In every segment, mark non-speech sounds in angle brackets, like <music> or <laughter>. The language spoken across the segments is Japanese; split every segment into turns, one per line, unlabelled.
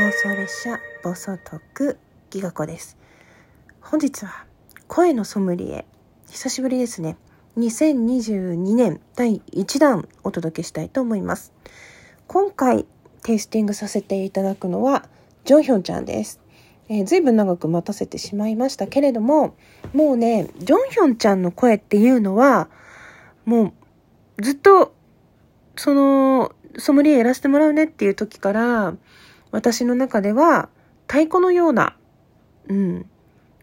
妄想列車暴走特ギガ子です。本日は声のソムリエ。久しぶりですね。2022年第1弾お届けしたいと思います。今回テイスティングさせていただくのはジョンヒョンちゃんです。えー、ずいぶん長く待たせてしまいましたけれども、もうね、ジョンヒョンちゃんの声っていうのは、もうずっと、その、ソムリエやらせてもらうねっていう時から、私の中では太鼓のような、うん、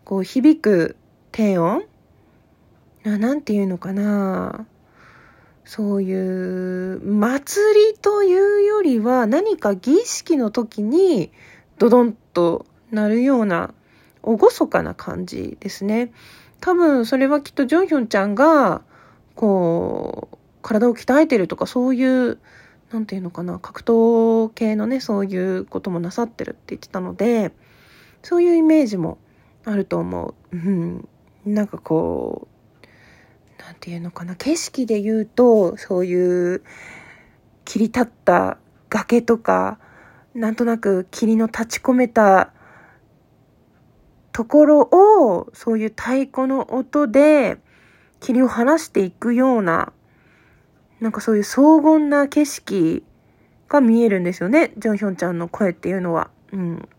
こう響く低音ななんていうのかな。そういう祭りというよりは何か儀式の時にドドンとなるような厳かな感じですね。多分それはきっとジョンヒョンちゃんがこう体を鍛えてるとかそういうなんていうのかな、格闘系のね、そういうこともなさってるって言ってたので、そういうイメージもあると思う。うん。なんかこう、なんていうのかな、景色で言うと、そういう切り立った崖とか、なんとなく霧の立ち込めたところを、そういう太鼓の音で霧を晴らしていくようななんかそういう荘厳な景色が見えるんですよね。ジョンヒョンちゃんの声っていうのは。うん。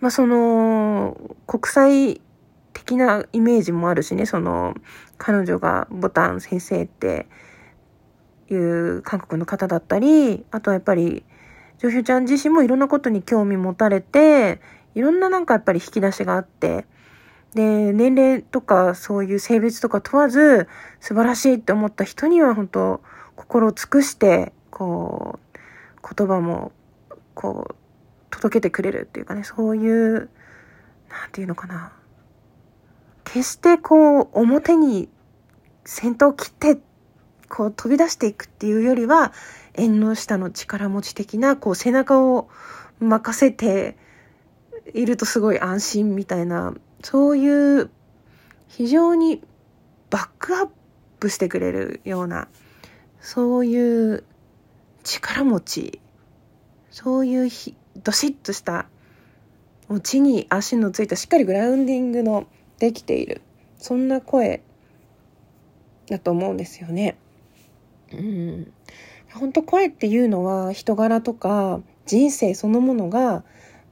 まあその、国際的なイメージもあるしね、その、彼女がボタン先生っていう韓国の方だったり、あとはやっぱり、ジョンヒョンちゃん自身もいろんなことに興味持たれて、いろんななんかやっぱり引き出しがあって、で、年齢とかそういう性別とか問わず素晴らしいって思った人には本当心を尽くして、こう、言葉も、こう、届けてくれるっていうかね、そういう、なんていうのかな。決してこう、表に先頭を切って、こう飛び出していくっていうよりは、縁の下の力持ち的な、こう背中を任せているとすごい安心みたいなそういう非常にバックアップしてくれるような、そういう力持ち、そういうひどしっとした、地に足のついたしっかりグラウンディングのできている、そんな声だと思うんですよね。うん。本当声っていうのは人柄とか人生そのものが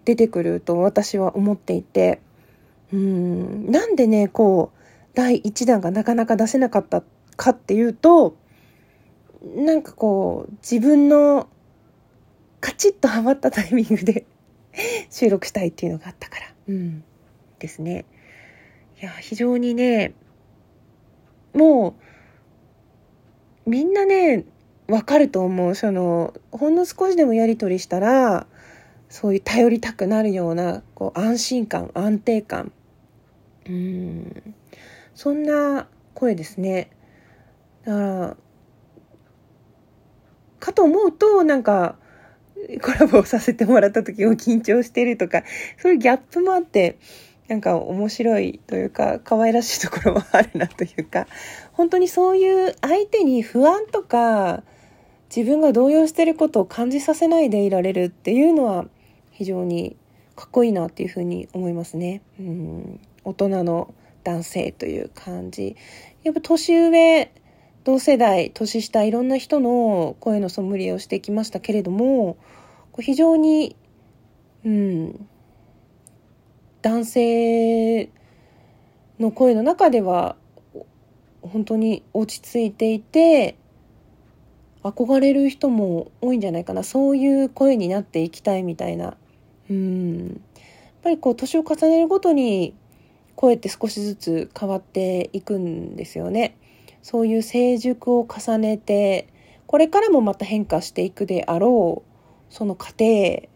出てくると私は思っていて、うん、なんでね、こう、第1弾がなかなか出せなかったかっていうと、なんかこう、自分のカチッとハマったタイミングで <laughs> 収録したいっていうのがあったから。うん。ですね。いや、非常にね、もう、みんなね、わかると思う。その、ほんの少しでもやりとりしたら、そういう頼りたくなるような、こう、安心感、安定感。うん。そんな声ですね。だから、かと思うと、なんか、コラボをさせてもらった時も緊張してるとか、そういうギャップもあって、なんか面白いというか、可愛らしいところもあるなというか、本当にそういう相手に不安とか、自分が動揺してることを感じさせないでいられるっていうのは、非常にかっこいいなっていうふうに思いますね。うん大人の男性という感じ。やっぱ年上、同世代、年下、いろんな人の声のソムリエをしてきましたけれども、非常に、うん、男性の声の中では、本当に落ち着いていて、憧れる人も多いんじゃないかな。そういう声になっていきたいみたいな。うん。やっぱりこう、年を重ねるごとに、声って少しずつ変わっていくんですよね。そういう成熟を重ねて、これからもまた変化していくであろう、その過程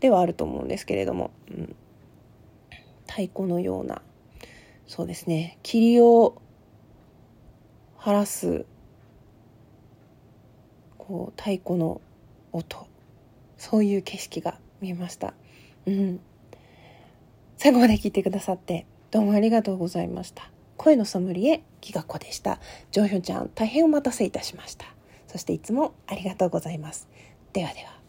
ではあると思うんですけれども、うん、太鼓のような、そうですね、霧を晴らす、こう、太鼓の音、そういう景色が見えました。うん。最後まで聞いてくださってどうもありがとうございました。声のソムリエ、ギガ子でした。ジョヒョンちゃん、大変お待たせいたしました。そしていつもありがとうございます。ではでは。